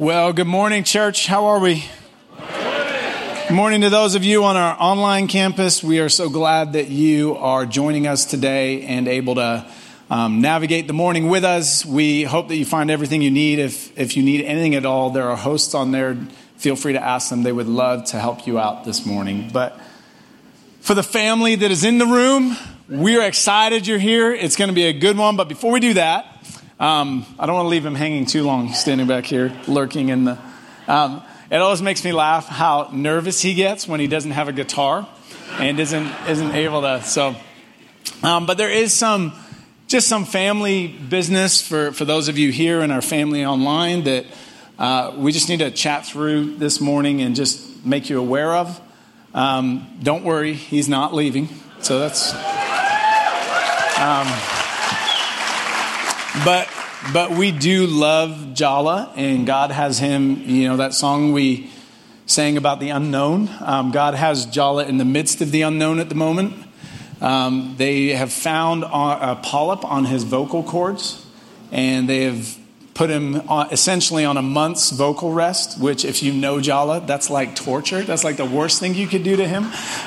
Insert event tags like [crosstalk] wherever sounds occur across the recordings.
Well, good morning, church. How are we? Good morning to those of you on our online campus. We are so glad that you are joining us today and able to um, navigate the morning with us. We hope that you find everything you need. If, if you need anything at all, there are hosts on there. Feel free to ask them. They would love to help you out this morning. But for the family that is in the room, we're excited you're here. It's going to be a good one. But before we do that, um, I don't want to leave him hanging too long, standing back here, lurking in the. Um, it always makes me laugh how nervous he gets when he doesn't have a guitar and isn't isn't able to. So, um, but there is some just some family business for for those of you here and our family online that uh, we just need to chat through this morning and just make you aware of. Um, don't worry, he's not leaving. So that's. But but we do love Jala, and God has him. You know that song we sang about the unknown. Um, God has Jala in the midst of the unknown at the moment. Um, they have found a polyp on his vocal cords, and they have put him on, essentially on a month's vocal rest. Which, if you know Jala, that's like torture. That's like the worst thing you could do to him.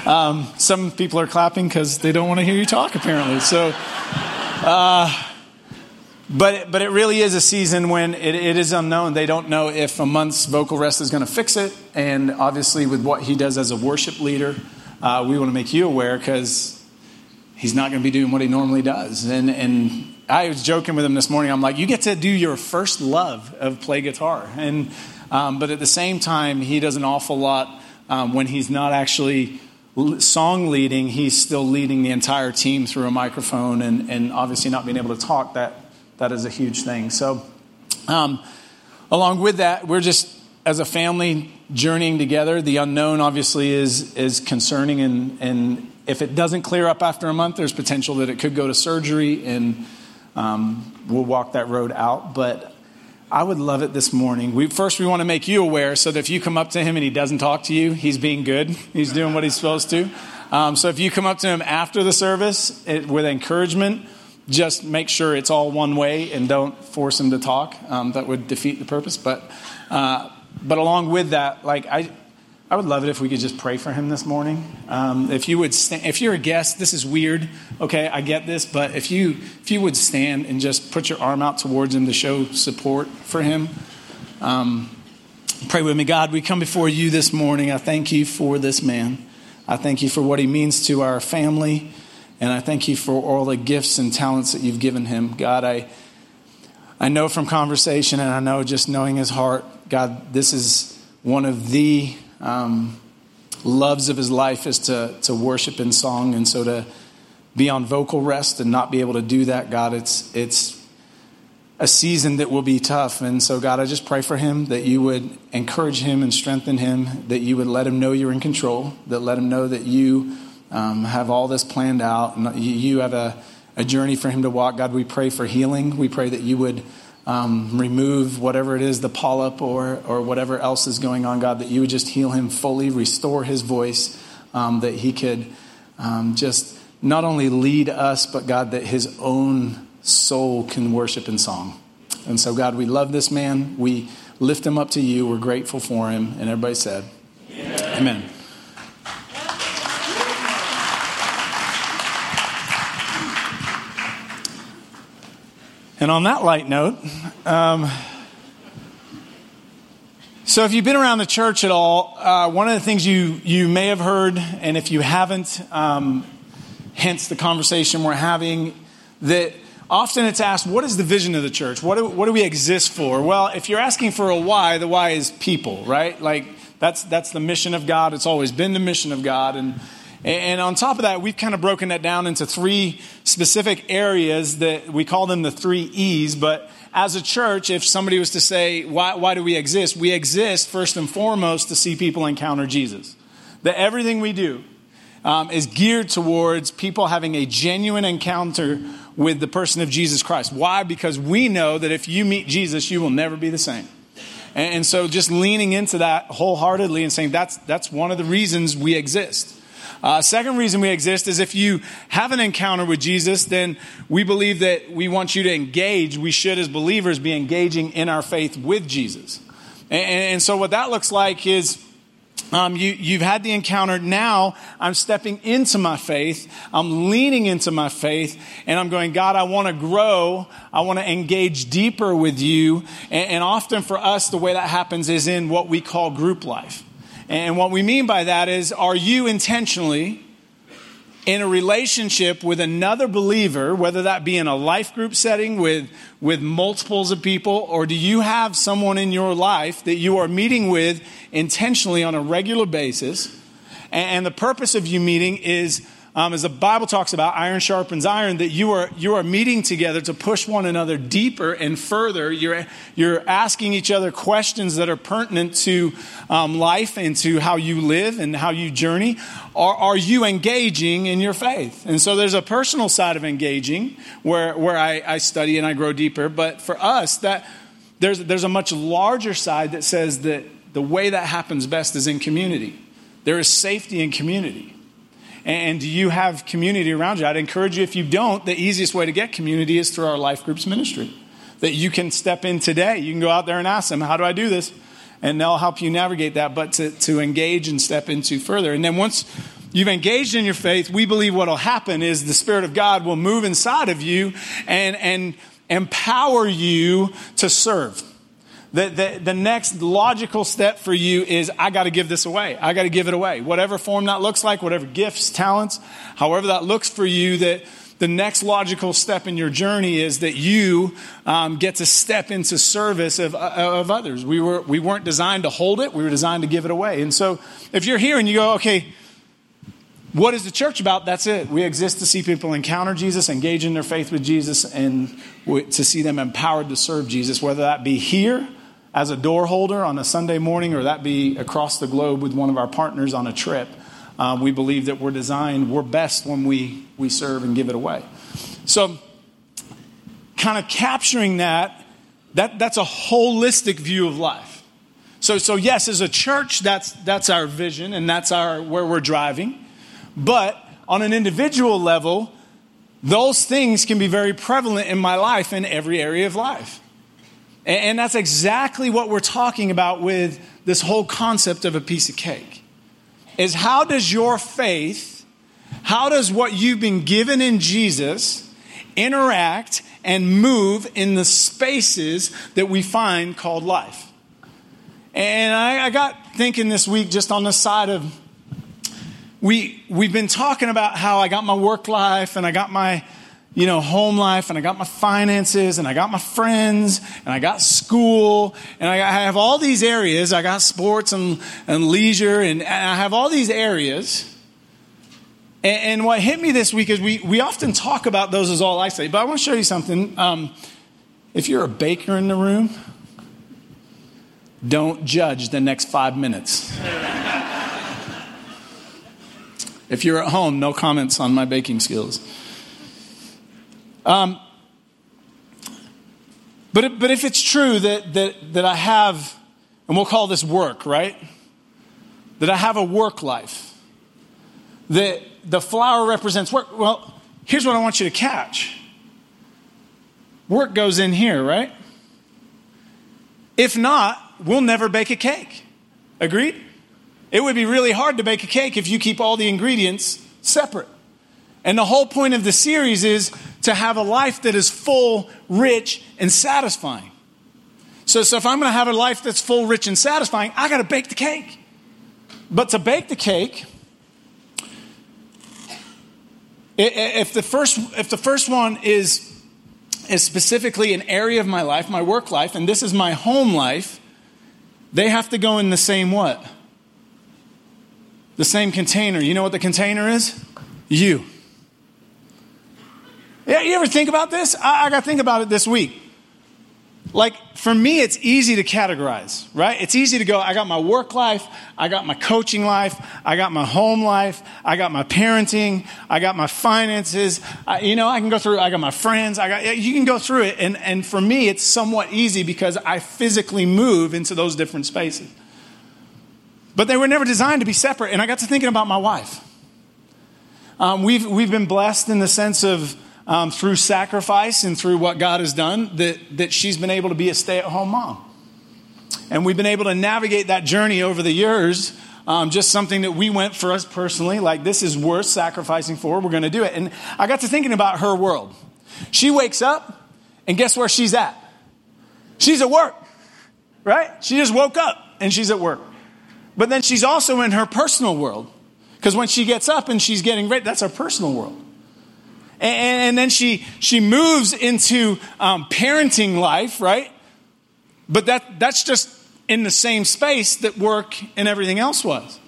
Um, some people are clapping because they don't want to hear you talk, apparently. So. Uh, but, but it really is a season when it, it is unknown. They don't know if a month's vocal rest is going to fix it. And obviously, with what he does as a worship leader, uh, we want to make you aware because he's not going to be doing what he normally does. And, and I was joking with him this morning. I'm like, you get to do your first love of play guitar. And, um, but at the same time, he does an awful lot um, when he's not actually song leading, he's still leading the entire team through a microphone and, and obviously not being able to talk. That that is a huge thing. So, um, along with that, we're just as a family journeying together. The unknown obviously is is concerning, and and if it doesn't clear up after a month, there's potential that it could go to surgery, and um, we'll walk that road out. But I would love it this morning. We, first, we want to make you aware so that if you come up to him and he doesn't talk to you, he's being good. [laughs] He's doing what he's supposed to. Um, so if you come up to him after the service it, with encouragement, just make sure it's all one way and don't force him to talk. Um, that would defeat the purpose. But, uh, but along with that, like I, I would love it if we could just pray for him this morning. Um, if you would, st- if you're a guest, this is weird. Okay, I get this, but if you if you would stand and just put your arm out towards him to show support for him, um, pray with me, God. We come before you this morning. I thank you for this man. I thank you for what he means to our family. And I thank you for all the gifts and talents that you've given him. God, I, I know from conversation and I know just knowing his heart, God, this is one of the um, loves of his life is to, to worship in song. And so to be on vocal rest and not be able to do that, God, it's, it's a season that will be tough. And so, God, I just pray for him that you would encourage him and strengthen him, that you would let him know you're in control, that let him know that you um, have all this planned out. And you have a, a journey for him to walk. God, we pray for healing. We pray that you would um, remove whatever it is, the polyp or, or whatever else is going on, God, that you would just heal him fully, restore his voice, um, that he could um, just not only lead us, but God, that his own soul can worship in song. And so, God, we love this man. We lift him up to you. We're grateful for him. And everybody said, Amen. Amen. And on that light note, um, so if you've been around the church at all, uh, one of the things you, you may have heard, and if you haven't, um, hence the conversation we're having, that often it's asked, what is the vision of the church? What do, what do we exist for? Well, if you're asking for a why, the why is people, right? Like that's, that's the mission of God. It's always been the mission of God. And, and on top of that, we've kind of broken that down into three specific areas that we call them the three E's. But as a church, if somebody was to say, why, why do we exist? We exist first and foremost to see people encounter Jesus. That everything we do um, is geared towards people having a genuine encounter with the person of Jesus Christ. Why? Because we know that if you meet Jesus, you will never be the same. And, and so just leaning into that wholeheartedly and saying that's, that's one of the reasons we exist. Uh, second reason we exist is if you have an encounter with Jesus, then we believe that we want you to engage. We should, as believers, be engaging in our faith with Jesus. And, and so, what that looks like is um, you, you've had the encounter. Now I'm stepping into my faith. I'm leaning into my faith and I'm going, God, I want to grow. I want to engage deeper with you. And, and often for us, the way that happens is in what we call group life. And what we mean by that is, are you intentionally in a relationship with another believer, whether that be in a life group setting with, with multiples of people, or do you have someone in your life that you are meeting with intentionally on a regular basis? And, and the purpose of you meeting is um, as the Bible talks about, iron sharpens iron, that you are, you are meeting together to push one another deeper and further. You're, you're asking each other questions that are pertinent to um, life and to how you live and how you journey. Are, are you engaging in your faith? And so there's a personal side of engaging where, where I, I study and I grow deeper. But for us, that there's, there's a much larger side that says that the way that happens best is in community. There is safety in community. And do you have community around you? I'd encourage you, if you don't, the easiest way to get community is through our life groups ministry. That you can step in today. You can go out there and ask them, How do I do this? And they'll help you navigate that, but to, to engage and step into further. And then once you've engaged in your faith, we believe what will happen is the Spirit of God will move inside of you and, and empower you to serve the, the, the next logical step for you is I got to give this away. I got to give it away. Whatever form that looks like, whatever gifts, talents, however that looks for you, that the next logical step in your journey is that you um, get to step into service of, uh, of others. We, were, we weren't designed to hold it, we were designed to give it away. And so if you're here and you go, okay, what is the church about? That's it. We exist to see people encounter Jesus, engage in their faith with Jesus, and to see them empowered to serve Jesus, whether that be here as a door holder on a Sunday morning, or that be across the globe with one of our partners on a trip. Um, we believe that we're designed, we're best when we, we serve and give it away. So, kind of capturing that, that, that's a holistic view of life. So, so yes, as a church, that's, that's our vision and that's our, where we're driving. But on an individual level, those things can be very prevalent in my life in every area of life. And that's exactly what we're talking about with this whole concept of a piece of cake. Is how does your faith, how does what you've been given in Jesus interact and move in the spaces that we find called life? And I, I got thinking this week just on the side of we we've been talking about how I got my work life and I got my you know, home life and I got my finances and I got my friends and I got school and I have all these areas. I got sports and, and leisure and, I have all these areas. And, and, what hit me this week is we, we often talk about those as all I say, but I want to show you something. Um, if you're a baker in the room, don't judge the next five minutes. [laughs] if you're at home, no comments on my baking skills. Um, but, but if it's true that, that, that I have, and we'll call this work, right? That I have a work life, that the flour represents work. Well, here's what I want you to catch work goes in here, right? If not, we'll never bake a cake. Agreed? It would be really hard to bake a cake if you keep all the ingredients separate. And the whole point of the series is to have a life that is full, rich, and satisfying. So, so if I'm going to have a life that's full, rich, and satisfying, I got to bake the cake. But to bake the cake, if the first, if the first one is, is specifically an area of my life, my work life, and this is my home life, they have to go in the same what? The same container. You know what the container is? You. Yeah, you ever think about this? I, I got to think about it this week. Like, for me, it's easy to categorize, right? It's easy to go, I got my work life, I got my coaching life, I got my home life, I got my parenting, I got my finances. I, you know, I can go through, I got my friends, I got, you can go through it. And, and for me, it's somewhat easy because I physically move into those different spaces. But they were never designed to be separate. And I got to thinking about my wife. Um, we've, we've been blessed in the sense of, um, through sacrifice and through what God has done that, that she's been able to be a stay at home mom. and we've been able to navigate that journey over the years. Um, just something that we went for us personally, like this is worth sacrificing for. We're going to do it. And I got to thinking about her world. She wakes up, and guess where she's at? She's at work, right? She just woke up and she's at work. But then she's also in her personal world. Because when she gets up and she's getting ready, that's her personal world. And, and then she, she moves into um, parenting life, right? But that, that's just in the same space that work and everything else was.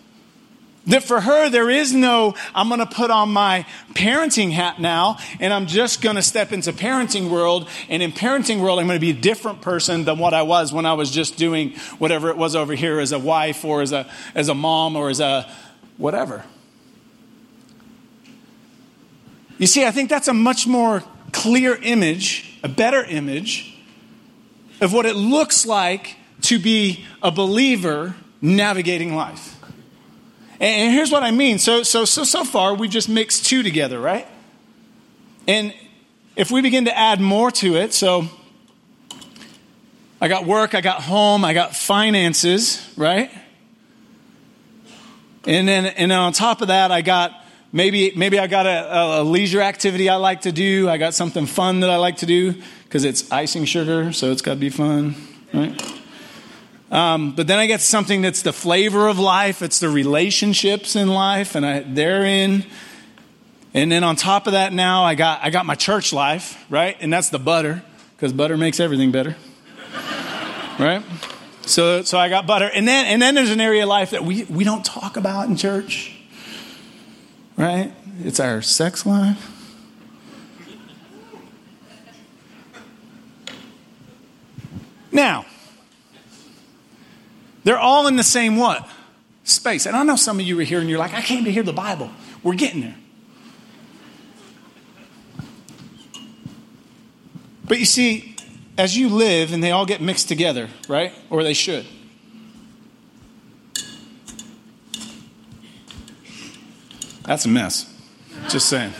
That for her, there is no, I'm going to put on my parenting hat now, and I'm just going to step into parenting world. And in parenting world, I'm going to be a different person than what I was when I was just doing whatever it was over here as a wife or as a, as a mom or as a whatever. You see, I think that's a much more clear image, a better image of what it looks like to be a believer navigating life. And here's what I mean. So, so, so, so far, we've just mixed two together, right? And if we begin to add more to it, so I got work, I got home, I got finances, right? And then, and then on top of that, I got maybe, maybe I got a, a leisure activity I like to do. I got something fun that I like to do because it's icing sugar, so it's got to be fun, right? Um, but then I get something that's the flavor of life, it's the relationships in life, and I, they're in. And then on top of that, now I got, I got my church life, right? And that's the butter, because butter makes everything better, [laughs] right? So, so I got butter. And then, and then there's an area of life that we, we don't talk about in church, right? It's our sex life. Now, they're all in the same what? Space. And I know some of you are here and you're like, I came to hear the Bible. We're getting there. But you see, as you live and they all get mixed together, right? Or they should. That's a mess. Just saying.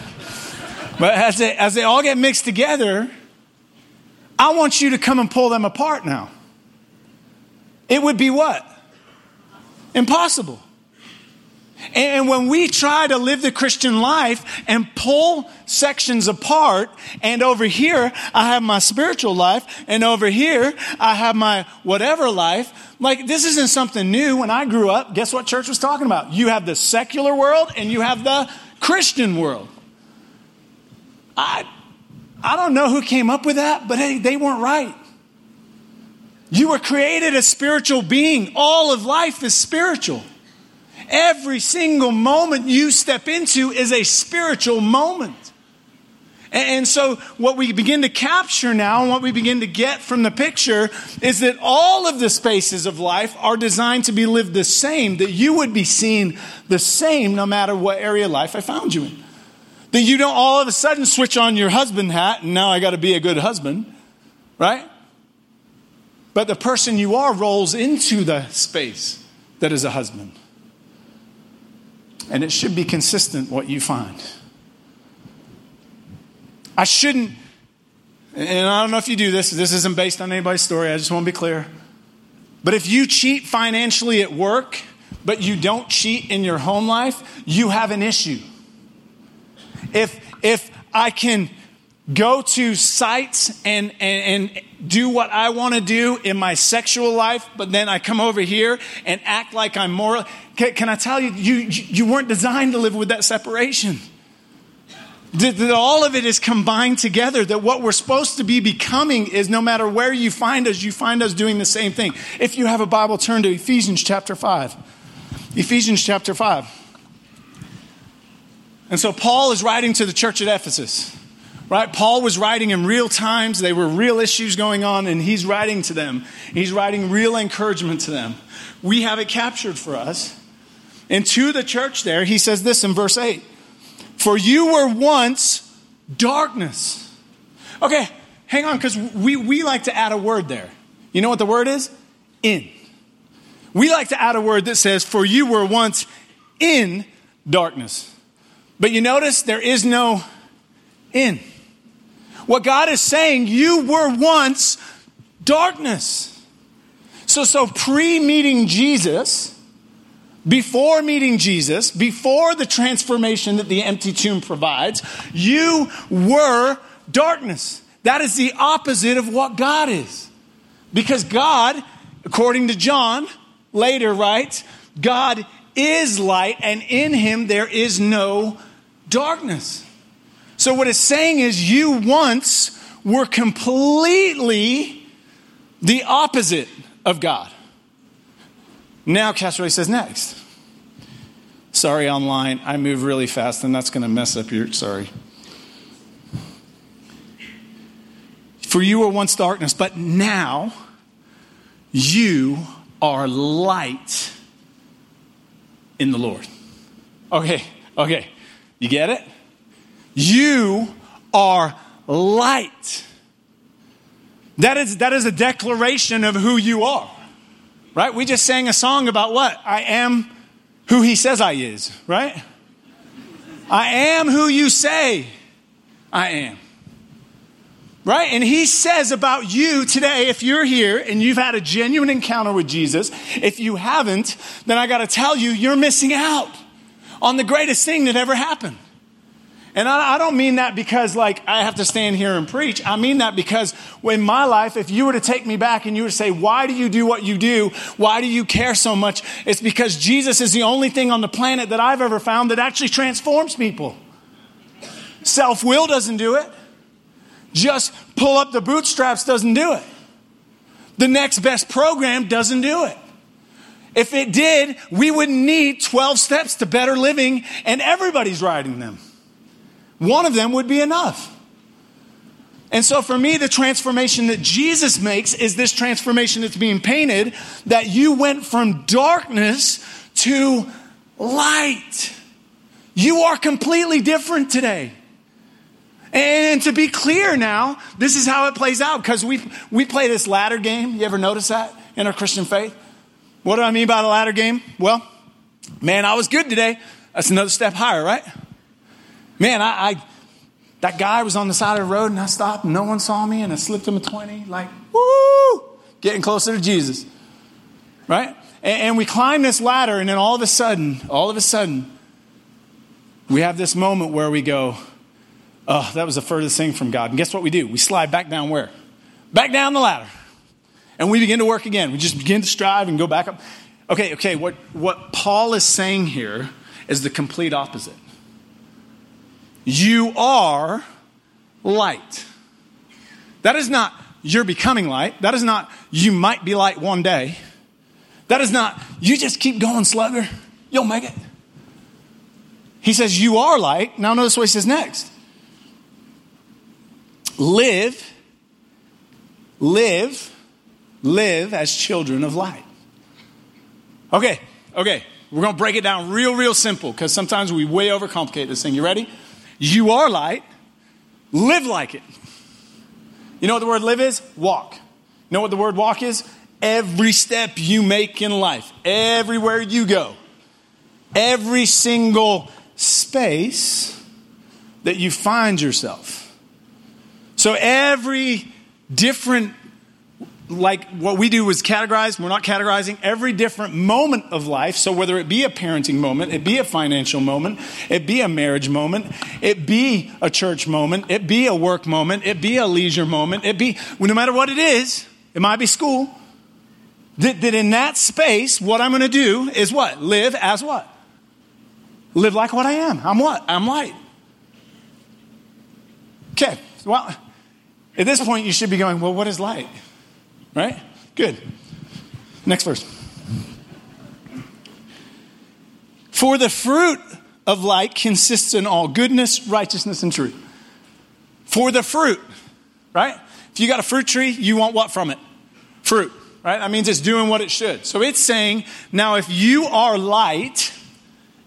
But as they, as they all get mixed together, I want you to come and pull them apart now. It would be what? Impossible. And when we try to live the Christian life and pull sections apart, and over here I have my spiritual life, and over here I have my whatever life, like this isn't something new. When I grew up, guess what church was talking about? You have the secular world and you have the Christian world. I, I don't know who came up with that, but hey, they weren't right. You were created a spiritual being. All of life is spiritual. Every single moment you step into is a spiritual moment. And so, what we begin to capture now and what we begin to get from the picture is that all of the spaces of life are designed to be lived the same, that you would be seen the same no matter what area of life I found you in. That you don't all of a sudden switch on your husband hat and now I got to be a good husband, right? But the person you are rolls into the space that is a husband. And it should be consistent what you find. I shouldn't, and I don't know if you do this, this isn't based on anybody's story, I just want to be clear. But if you cheat financially at work, but you don't cheat in your home life, you have an issue. If, if I can go to sites and, and, and do what I want to do in my sexual life, but then I come over here and act like I'm moral. Can, can I tell you, you, you weren't designed to live with that separation. That, that all of it is combined together, that what we're supposed to be becoming is no matter where you find us, you find us doing the same thing. If you have a Bible, turn to Ephesians chapter 5. Ephesians chapter 5. And so Paul is writing to the church at Ephesus right? Paul was writing in real times. They were real issues going on, and he's writing to them. He's writing real encouragement to them. We have it captured for us. And to the church there, he says this in verse 8 For you were once darkness. Okay, hang on, because we, we like to add a word there. You know what the word is? In. We like to add a word that says, For you were once in darkness. But you notice there is no in. What God is saying, you were once darkness. So, so pre meeting Jesus, before meeting Jesus, before the transformation that the empty tomb provides, you were darkness. That is the opposite of what God is. Because God, according to John, later writes, God is light, and in him there is no darkness. So, what it's saying is, you once were completely the opposite of God. Now, Castro says next. Sorry, online, I move really fast, and that's going to mess up your. Sorry. For you were once darkness, but now you are light in the Lord. Okay, okay. You get it? You are light. That is, that is a declaration of who you are. Right? We just sang a song about what? I am who he says I is, right? I am who you say I am. Right? And he says about you today, if you're here and you've had a genuine encounter with Jesus, if you haven't, then I got to tell you, you're missing out on the greatest thing that ever happened. And I, I, don't mean that because, like, I have to stand here and preach. I mean that because in my life, if you were to take me back and you were to say, Why do you do what you do? Why do you care so much? It's because Jesus is the only thing on the planet that I've ever found that actually transforms people. Self will doesn't do it. Just pull up the bootstraps doesn't do it. The next best program doesn't do it. If it did, we wouldn't need 12 steps to better living and everybody's riding them. One of them would be enough. And so for me, the transformation that Jesus makes is this transformation that's being painted that you went from darkness to light. You are completely different today. And to be clear now, this is how it plays out because we, we play this ladder game. You ever notice that in our Christian faith? What do I mean by the ladder game? Well, man, I was good today. That's another step higher, right? Man, I, I that guy was on the side of the road and I stopped and no one saw me and I slipped him a 20, like, woo, getting closer to Jesus. Right? And, and we climb this ladder and then all of a sudden, all of a sudden, we have this moment where we go, Oh, that was the furthest thing from God. And guess what we do? We slide back down where? Back down the ladder. And we begin to work again. We just begin to strive and go back up. Okay, okay, what, what Paul is saying here is the complete opposite. You are light. That is not you're becoming light. That is not you might be light one day. That is not you just keep going, slugger. You'll make it. He says you are light. Now notice what he says next live, live, live as children of light. Okay, okay. We're going to break it down real, real simple because sometimes we way overcomplicate this thing. You ready? You are light. Live like it. You know what the word live is? Walk. You know what the word walk is? Every step you make in life, everywhere you go, every single space that you find yourself. So every different, like what we do is categorize, we're not categorizing every different moment of life. So whether it be a parenting moment, it be a financial moment, it be a marriage moment, it be a church moment, it be a work moment, it be a leisure moment, it be, no matter what it is, it might be school. That, that in that space, what I'm going to do is what? Live as what? Live like what I am. I'm what? I'm light. Okay. Well, at this point, you should be going, well, what is light? Right? Good. Next verse. For the fruit of light consists in all goodness, righteousness, and truth. For the fruit, right? If you got a fruit tree, you want what from it? Fruit, right? That means it's doing what it should. So it's saying, now if you are light,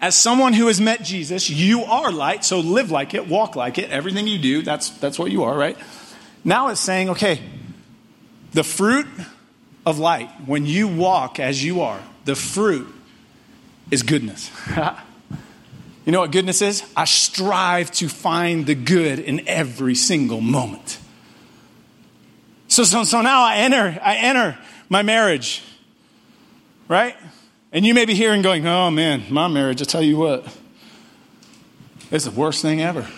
as someone who has met Jesus, you are light, so live like it, walk like it, everything you do, that's, that's what you are, right? Now it's saying, okay, the fruit of light, when you walk as you are, the fruit is goodness. [laughs] you know what goodness is? I strive to find the good in every single moment. So, so, so now I enter, I enter my marriage, right? And you may be hearing going, oh man, my marriage, I tell you what, it's the worst thing ever.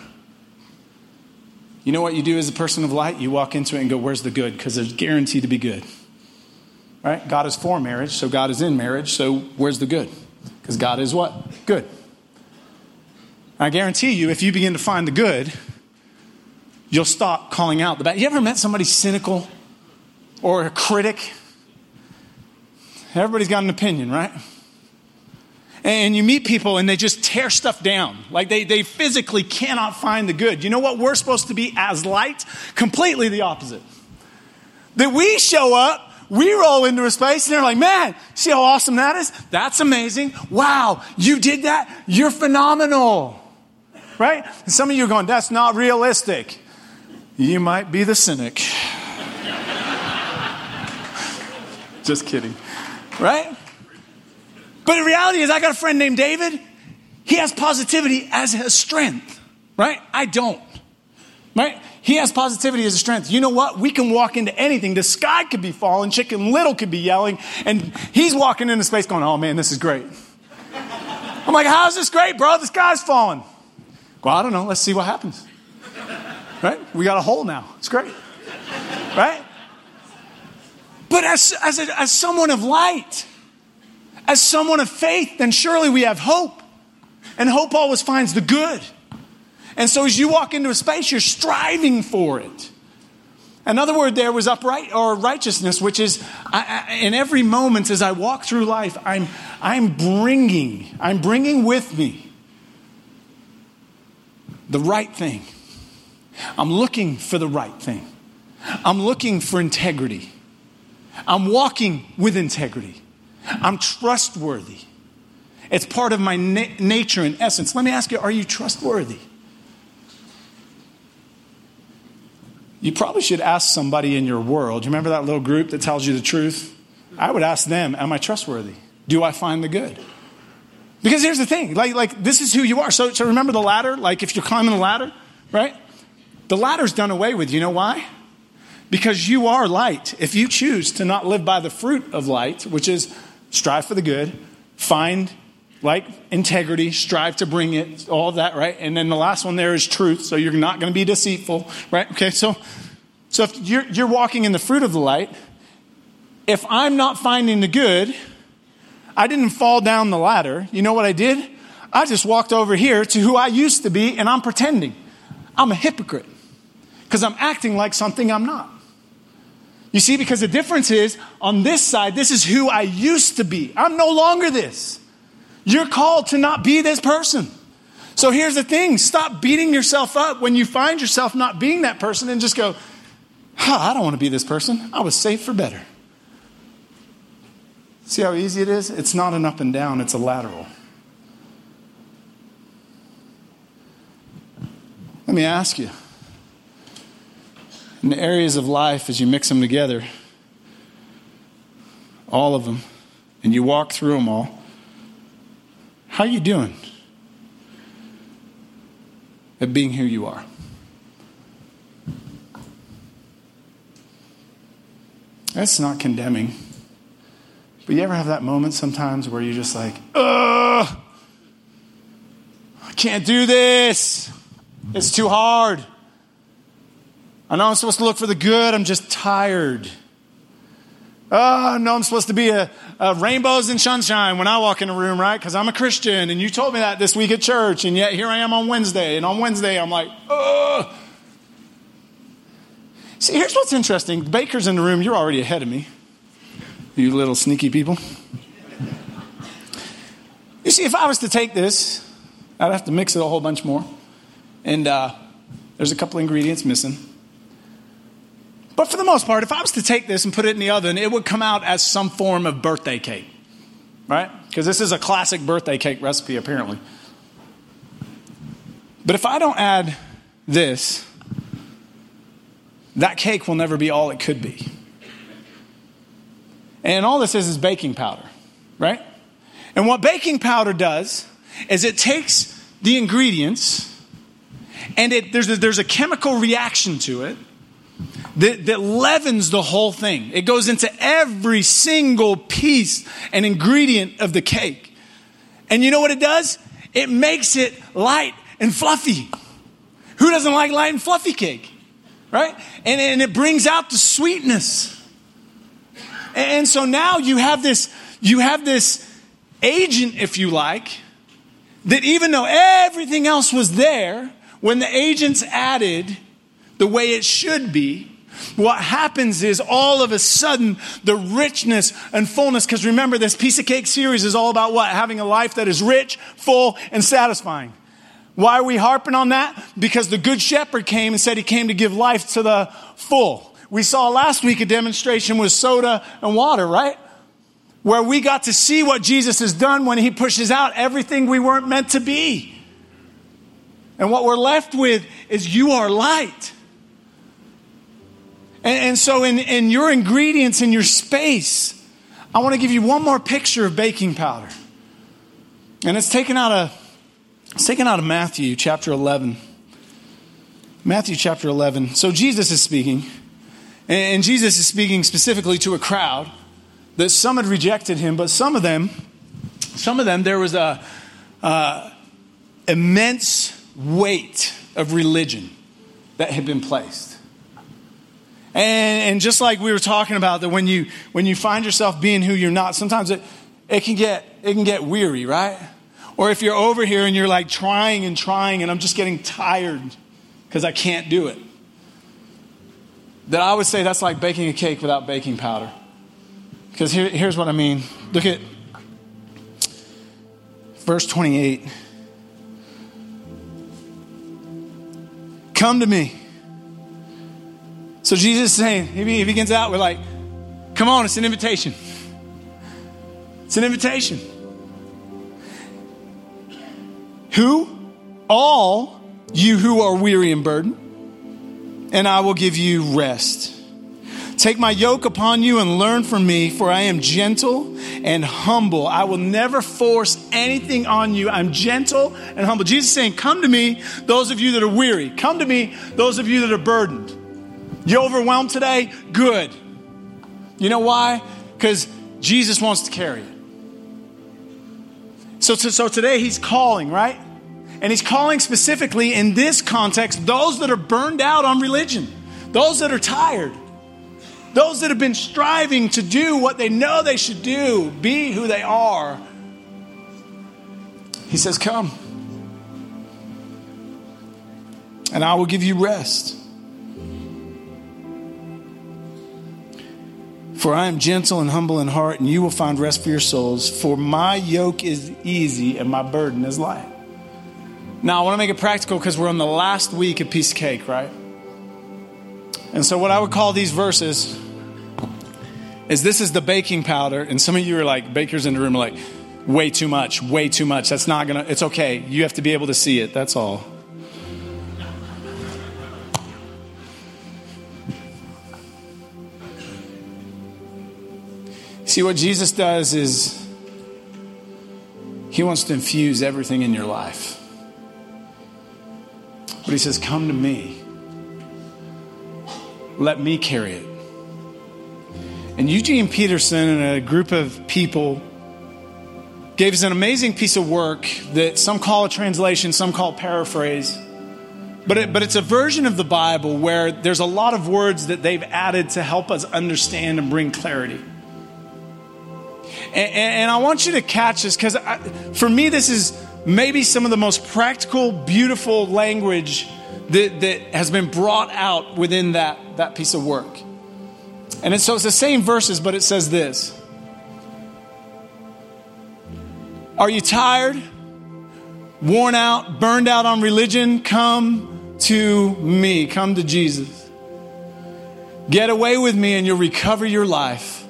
You know what you do as a person of light? You walk into it and go, where's the good? Because there's guaranteed to be good. Right? God is for marriage, so God is in marriage, so where's the good? Because God is what? Good. I guarantee you, if you begin to find the good, you'll stop calling out the bad. You ever met somebody cynical or a critic? Everybody's got an opinion, right? And you meet people and they just tear stuff down. Like they, they physically cannot find the good. You know what? We're supposed to be as light? Completely the opposite. That we show up we roll into a space and they're like, man, see how awesome that is? That's amazing. Wow, you did that? You're phenomenal. Right? And some of you are going, that's not realistic. You might be the cynic. [laughs] Just kidding. Right? But the reality is, I got a friend named David. He has positivity as a strength. Right? I don't. Right? He has positivity as a strength. You know what? We can walk into anything. The sky could be falling, Chicken Little could be yelling, and he's walking into space going, Oh man, this is great. I'm like, How's this great, bro? The sky's falling. Well, I don't know. Let's see what happens. Right? We got a hole now. It's great. Right? But as, as, a, as someone of light, as someone of faith, then surely we have hope. And hope always finds the good. And so as you walk into a space, you're striving for it. Another word there was upright or righteousness, which is I, I, in every moment as I walk through life, I'm, I'm bringing, I'm bringing with me the right thing. I'm looking for the right thing. I'm looking for integrity. I'm walking with integrity. I'm trustworthy. It's part of my na- nature and essence. Let me ask you are you trustworthy? You probably should ask somebody in your world. You remember that little group that tells you the truth? I would ask them, Am I trustworthy? Do I find the good? Because here's the thing like, like this is who you are. So, so remember the ladder? Like if you're climbing the ladder, right? The ladder's done away with. You know why? Because you are light. If you choose to not live by the fruit of light, which is strive for the good, find like integrity, strive to bring it, all that, right? And then the last one there is truth, so you're not going to be deceitful, right? Okay, so so if you're, you're walking in the fruit of the light, if I'm not finding the good, I didn't fall down the ladder. You know what I did? I just walked over here to who I used to be, and I'm pretending. I'm a hypocrite because I'm acting like something I'm not. You see, because the difference is on this side, this is who I used to be. I'm no longer this. You're called to not be this person. So here's the thing stop beating yourself up when you find yourself not being that person and just go, huh, I don't want to be this person. I was saved for better. See how easy it is? It's not an up and down, it's a lateral. Let me ask you in the areas of life, as you mix them together, all of them, and you walk through them all, how are you doing at being who you are? That's not condemning. But you ever have that moment sometimes where you're just like, ugh, I can't do this. It's too hard. I know I'm supposed to look for the good, I'm just tired. Oh, no, I'm supposed to be a, a rainbows and sunshine when I walk in a room, right? Because I'm a Christian, and you told me that this week at church, and yet here I am on Wednesday, and on Wednesday I'm like, oh. See, here's what's interesting. Baker's in the room, you're already ahead of me, you little sneaky people. You see, if I was to take this, I'd have to mix it a whole bunch more. And uh, there's a couple ingredients missing. But for the most part, if I was to take this and put it in the oven, it would come out as some form of birthday cake, right? Because this is a classic birthday cake recipe, apparently. But if I don't add this, that cake will never be all it could be. And all this is is baking powder, right? And what baking powder does is it takes the ingredients and it, there's, a, there's a chemical reaction to it that, that leavens the whole thing. It goes into every single piece and ingredient of the cake. And you know what it does? It makes it light and fluffy. Who doesn't like light and fluffy cake? Right? And, and it brings out the sweetness. And so now you have this, you have this agent, if you like, that even though everything else was there, when the agents added the way it should be, what happens is all of a sudden the richness and fullness, because remember, this piece of cake series is all about what? Having a life that is rich, full, and satisfying. Why are we harping on that? Because the Good Shepherd came and said he came to give life to the full. We saw last week a demonstration with soda and water, right? Where we got to see what Jesus has done when he pushes out everything we weren't meant to be. And what we're left with is you are light. And, and so, in, in your ingredients, in your space, I want to give you one more picture of baking powder. And it's taken out of, it's taken out of Matthew chapter 11. Matthew chapter 11. So, Jesus is speaking. And Jesus is speaking specifically to a crowd that some had rejected him, but some of them, some of them, there was a, immense weight of religion that had been placed. And, and just like we were talking about, that when you when you find yourself being who you're not, sometimes it, it can get it can get weary, right? Or if you're over here and you're like trying and trying, and I'm just getting tired because I can't do it. That I would say that's like baking a cake without baking powder. Because here, here's what I mean. Look at verse 28. Come to me so Jesus is saying, he begins out, we're like, come on, it's an invitation. It's an invitation. Who? All you who are weary and burdened, and I will give you rest. Take my yoke upon you and learn from me, for I am gentle and humble. I will never force anything on you. I'm gentle and humble. Jesus saying, Come to me, those of you that are weary. Come to me, those of you that are burdened. You overwhelmed today? Good. You know why? Because Jesus wants to carry it. So, so, so today he's calling, right? And he's calling specifically in this context those that are burned out on religion, those that are tired, those that have been striving to do what they know they should do, be who they are. He says, Come, and I will give you rest. For I am gentle and humble in heart, and you will find rest for your souls. For my yoke is easy and my burden is light. Now, I want to make it practical because we're on the last week of piece of cake, right? And so, what I would call these verses is this is the baking powder, and some of you are like, bakers in the room are like, way too much, way too much. That's not gonna, it's okay. You have to be able to see it, that's all. See, what Jesus does is he wants to infuse everything in your life. But he says, Come to me. Let me carry it. And Eugene Peterson and a group of people gave us an amazing piece of work that some call a translation, some call paraphrase. But, it, but it's a version of the Bible where there's a lot of words that they've added to help us understand and bring clarity. And, and I want you to catch this because for me, this is maybe some of the most practical, beautiful language that, that has been brought out within that, that piece of work. And so it's the same verses, but it says this Are you tired, worn out, burned out on religion? Come to me. Come to Jesus. Get away with me and you'll recover your life.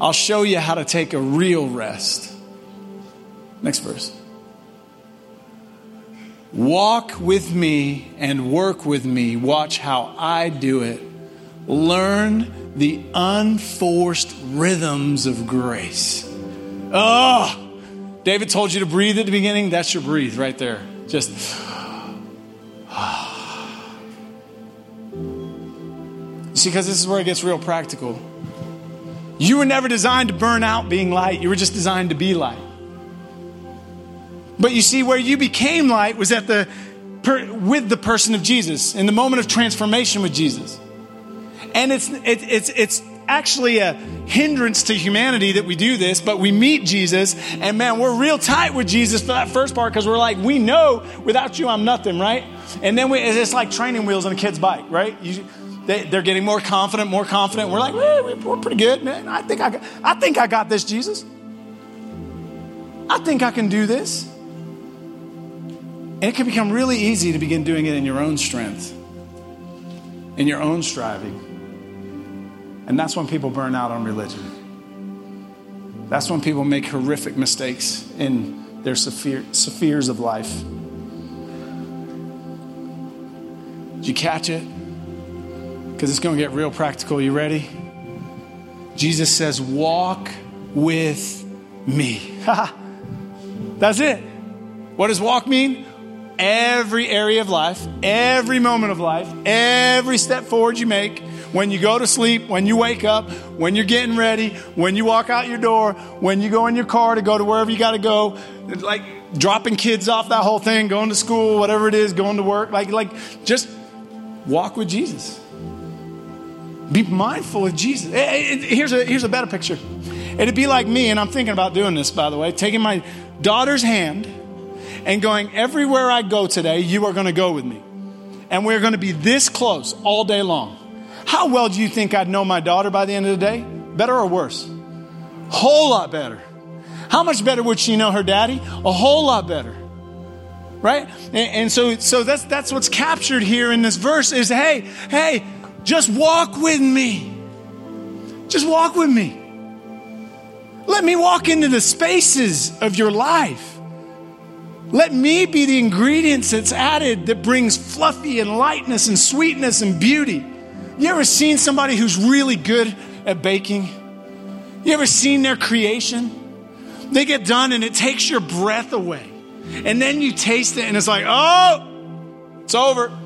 I'll show you how to take a real rest. Next verse. Walk with me and work with me. Watch how I do it. Learn the unforced rhythms of grace. Oh, David told you to breathe at the beginning. That's your breathe right there. Just. [sighs] see, because this is where it gets real practical. You were never designed to burn out being light, you were just designed to be light. But you see, where you became light was at the per, with the person of Jesus in the moment of transformation with Jesus. And it's it, it's it's actually a hindrance to humanity that we do this, but we meet Jesus, and man, we're real tight with Jesus for that first part because we're like, we know without you, I'm nothing, right? And then we, it's like training wheels on a kid's bike, right? You, they, are getting more confident, more confident. We're like, we're pretty good, man. I think I, got, I think I got this, Jesus. I think I can do this. And it can become really easy to begin doing it in your own strength, in your own striving. And that's when people burn out on religion. That's when people make horrific mistakes in their spheres of life. Did you catch it? Because it's going to get real practical. You ready? Jesus says, Walk with me. [laughs] That's it. What does walk mean? Every area of life, every moment of life, every step forward you make, when you go to sleep, when you wake up, when you're getting ready, when you walk out your door, when you go in your car to go to wherever you got to go, like dropping kids off, that whole thing, going to school, whatever it is, going to work, like, like just walk with Jesus. Be mindful of Jesus. Eh, eh, here's a, here's a better picture. It'd be like me, and I'm thinking about doing this, by the way, taking my daughter's hand and going, everywhere I go today, you are going to go with me. And we're going to be this close all day long. How well do you think I'd know my daughter by the end of the day? Better or worse? Whole lot better. How much better would she know her daddy? A whole lot better. Right? And, and so, so that's, that's what's captured here in this verse is hey, hey, just walk with me. Just walk with me. Let me walk into the spaces of your life. Let me be the ingredients that's added that brings fluffy and lightness and sweetness and beauty. You ever seen somebody who's really good at baking? You ever seen their creation? They get done and it takes your breath away. And then you taste it and it's like, oh, it's over.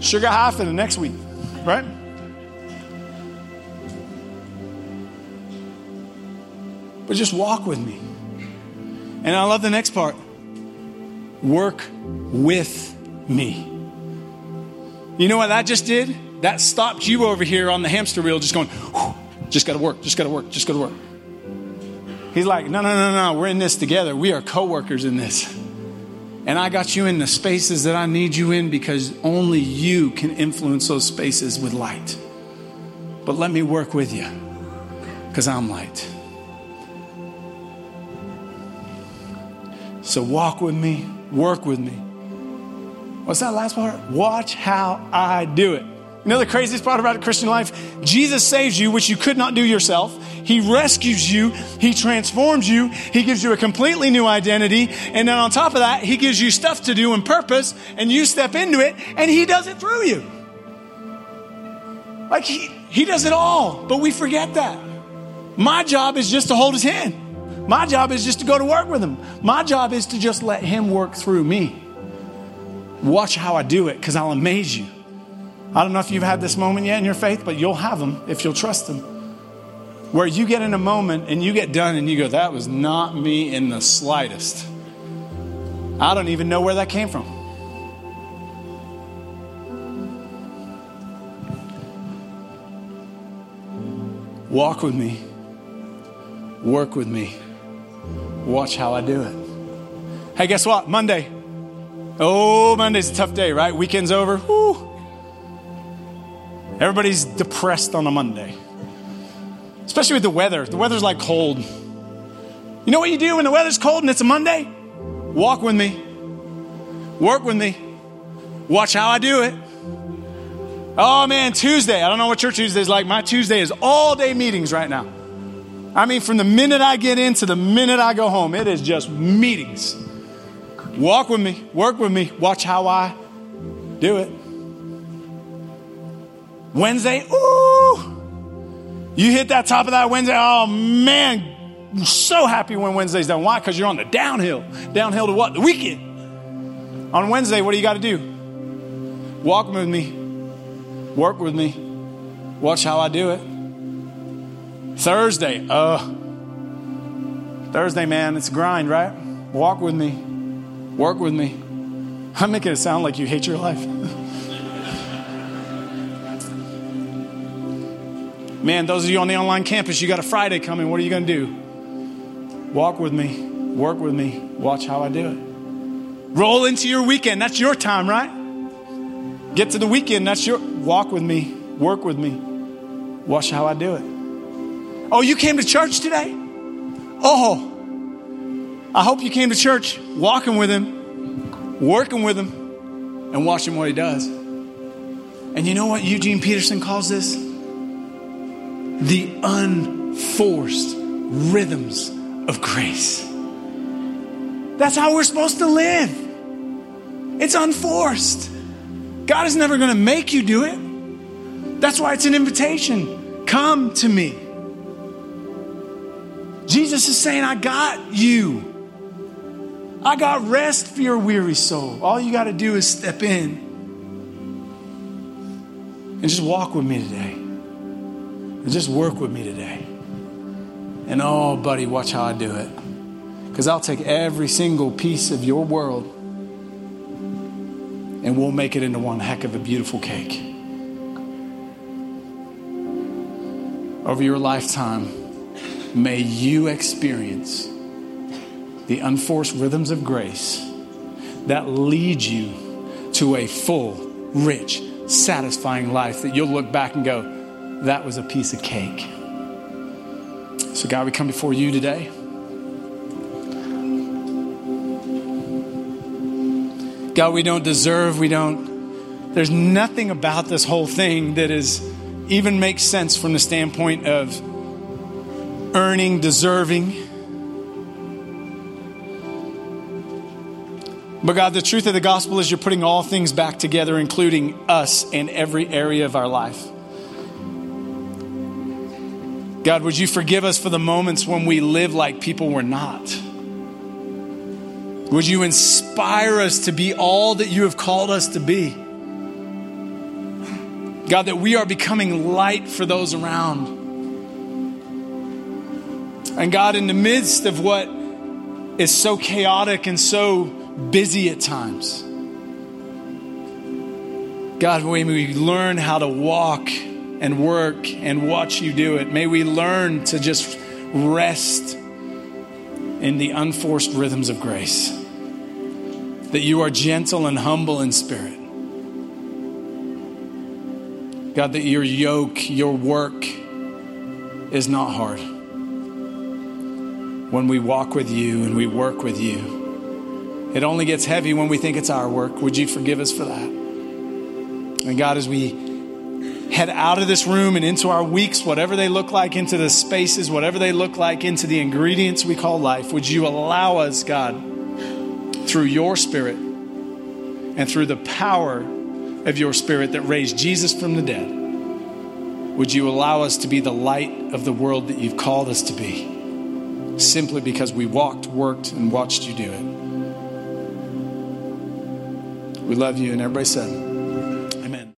Sugar high for the next week, right? But just walk with me. And I love the next part work with me. You know what that just did? that stopped you over here on the hamster wheel just going, just got to work, just got to work, just got to work. He's like, no, no, no, no, we're in this together. We are co workers in this. And I got you in the spaces that I need you in because only you can influence those spaces with light. But let me work with you because I'm light. So walk with me, work with me. What's that last part? Watch how I do it. You know the craziest part about Christian life? Jesus saves you, which you could not do yourself. He rescues you. He transforms you. He gives you a completely new identity. And then on top of that, He gives you stuff to do and purpose, and you step into it, and He does it through you. Like He, he does it all, but we forget that. My job is just to hold His hand. My job is just to go to work with Him. My job is to just let Him work through me. Watch how I do it, because I'll amaze you. I don't know if you've had this moment yet in your faith, but you'll have them if you'll trust them. Where you get in a moment and you get done and you go, that was not me in the slightest. I don't even know where that came from. Walk with me, work with me, watch how I do it. Hey, guess what? Monday. Oh, Monday's a tough day, right? Weekend's over. Woo. Everybody's depressed on a Monday, especially with the weather. The weather's like cold. You know what you do when the weather's cold and it's a Monday? Walk with me, work with me, watch how I do it. Oh man, Tuesday. I don't know what your Tuesday is like. My Tuesday is all day meetings right now. I mean, from the minute I get in to the minute I go home, it is just meetings. Walk with me, work with me, watch how I do it. Wednesday, ooh, you hit that top of that Wednesday. Oh man, so happy when Wednesday's done. Why? Because you're on the downhill. Downhill to what? The weekend. On Wednesday, what do you got to do? Walk with me, work with me, Watch how I do it. Thursday, uh, Thursday, man, it's grind, right? Walk with me, work with me. I'm making it sound like you hate your life. [laughs] man, those of you on the online campus, you got a Friday coming. What are you going to do? Walk with me, work with me, watch how I do it. Roll into your weekend. That's your time, right? Get to the weekend. That's your walk with me, work with me, watch how I do it. Oh, you came to church today? Oh, I hope you came to church walking with him, working with him, and watching what he does. And you know what Eugene Peterson calls this? The unforced rhythms of grace. That's how we're supposed to live. It's unforced. God is never going to make you do it. That's why it's an invitation. Come to me. Jesus is saying, I got you. I got rest for your weary soul. All you got to do is step in and just walk with me today. And just work with me today. And oh, buddy, watch how I do it. Because I'll take every single piece of your world and we'll make it into one heck of a beautiful cake. Over your lifetime, may you experience the unforced rhythms of grace that lead you to a full, rich, satisfying life that you'll look back and go, that was a piece of cake. So, God, we come before you today. God, we don't deserve, we don't, there's nothing about this whole thing that is even makes sense from the standpoint of earning, deserving. But God, the truth of the gospel is you're putting all things back together, including us and every area of our life. God, would you forgive us for the moments when we live like people we're not? Would you inspire us to be all that you have called us to be? God, that we are becoming light for those around. And God, in the midst of what is so chaotic and so busy at times, God, may we learn how to walk and work and watch you do it. May we learn to just rest in the unforced rhythms of grace. That you are gentle and humble in spirit. God, that your yoke, your work is not hard. When we walk with you and we work with you, it only gets heavy when we think it's our work. Would you forgive us for that? And God, as we head out of this room and into our weeks, whatever they look like, into the spaces, whatever they look like, into the ingredients we call life, would you allow us, God, through your Spirit and through the power of your Spirit that raised Jesus from the dead, would you allow us to be the light of the world that you've called us to be? Simply because we walked, worked, and watched you do it. We love you, and everybody said,